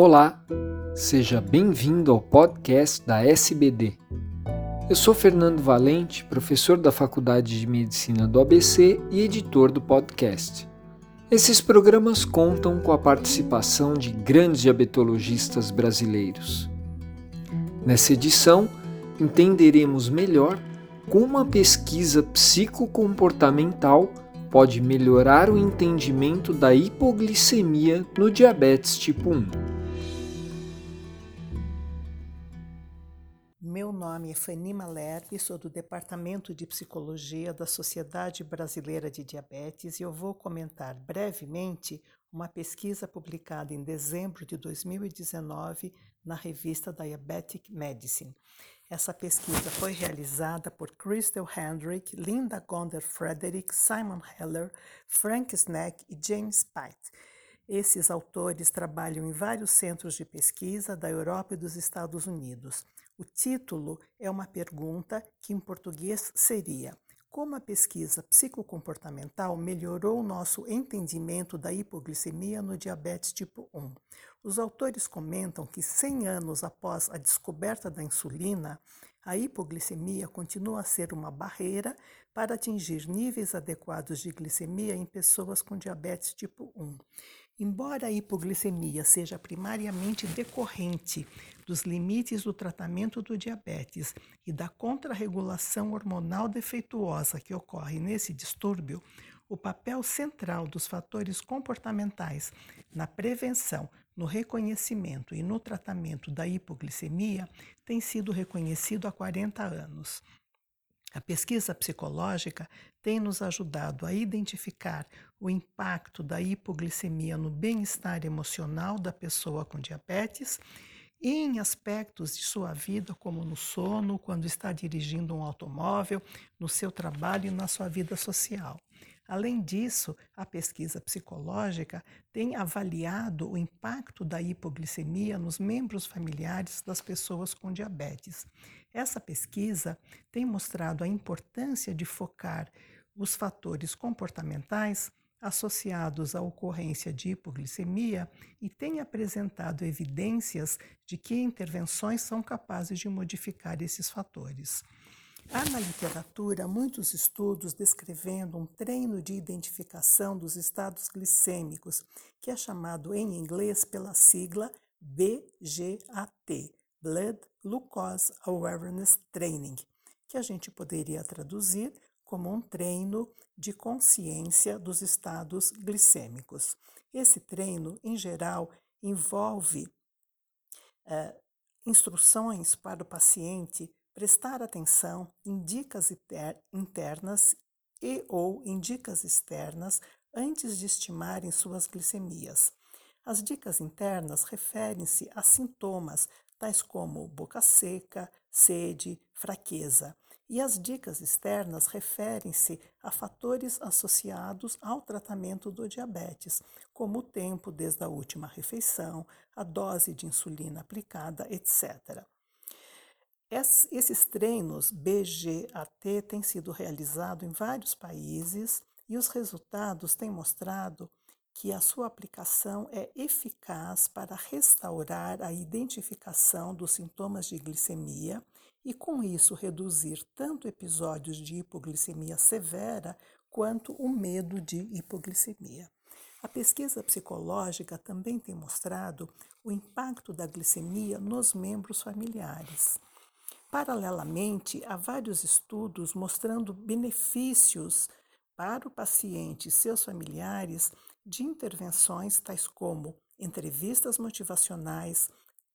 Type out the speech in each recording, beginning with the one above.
Olá, seja bem-vindo ao podcast da SBD. Eu sou Fernando Valente, professor da Faculdade de Medicina do ABC e editor do podcast. Esses programas contam com a participação de grandes diabetologistas brasileiros. Nessa edição, entenderemos melhor como a pesquisa psicocomportamental pode melhorar o entendimento da hipoglicemia no diabetes tipo 1. Meu nome é Fanima Lerbe, sou do Departamento de Psicologia da Sociedade Brasileira de Diabetes e eu vou comentar brevemente uma pesquisa publicada em dezembro de 2019 na revista Diabetic Medicine. Essa pesquisa foi realizada por Crystal Hendrick, Linda Gonder Frederick, Simon Heller, Frank Snack e James Pite. Esses autores trabalham em vários centros de pesquisa da Europa e dos Estados Unidos. O título é uma pergunta que em português seria: Como a pesquisa psicocomportamental melhorou o nosso entendimento da hipoglicemia no diabetes tipo 1? Os autores comentam que 100 anos após a descoberta da insulina, a hipoglicemia continua a ser uma barreira para atingir níveis adequados de glicemia em pessoas com diabetes tipo 1. Embora a hipoglicemia seja primariamente decorrente dos limites do tratamento do diabetes e da contrarregulação hormonal defeituosa que ocorre nesse distúrbio, o papel central dos fatores comportamentais na prevenção, no reconhecimento e no tratamento da hipoglicemia tem sido reconhecido há 40 anos. A pesquisa psicológica tem nos ajudado a identificar o impacto da hipoglicemia no bem-estar emocional da pessoa com diabetes em aspectos de sua vida, como no sono, quando está dirigindo um automóvel, no seu trabalho e na sua vida social. Além disso, a pesquisa psicológica tem avaliado o impacto da hipoglicemia nos membros familiares das pessoas com diabetes. Essa pesquisa tem mostrado a importância de focar os fatores comportamentais associados à ocorrência de hipoglicemia e tem apresentado evidências de que intervenções são capazes de modificar esses fatores. Há na literatura muitos estudos descrevendo um treino de identificação dos estados glicêmicos, que é chamado em inglês pela sigla BGAT, Blood Glucose Awareness Training, que a gente poderia traduzir como um treino de consciência dos estados glicêmicos. Esse treino, em geral, envolve é, instruções para o paciente prestar atenção em dicas internas e ou em dicas externas antes de estimarem suas glicemias. As dicas internas referem-se a sintomas tais como boca seca, sede, fraqueza. E as dicas externas referem-se a fatores associados ao tratamento do diabetes, como o tempo desde a última refeição, a dose de insulina aplicada, etc. Esses treinos BGAT têm sido realizados em vários países e os resultados têm mostrado que a sua aplicação é eficaz para restaurar a identificação dos sintomas de glicemia e, com isso, reduzir tanto episódios de hipoglicemia severa quanto o medo de hipoglicemia. A pesquisa psicológica também tem mostrado o impacto da glicemia nos membros familiares. Paralelamente, há vários estudos mostrando benefícios para o paciente e seus familiares de intervenções tais como entrevistas motivacionais,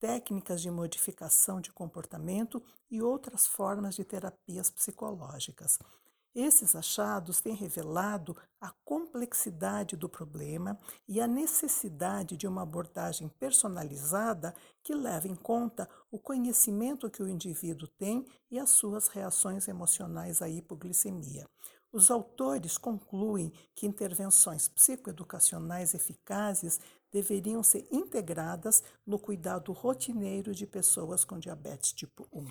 técnicas de modificação de comportamento e outras formas de terapias psicológicas. Esses achados têm revelado a complexidade do problema e a necessidade de uma abordagem personalizada que leve em conta o conhecimento que o indivíduo tem e as suas reações emocionais à hipoglicemia. Os autores concluem que intervenções psicoeducacionais eficazes deveriam ser integradas no cuidado rotineiro de pessoas com diabetes tipo 1.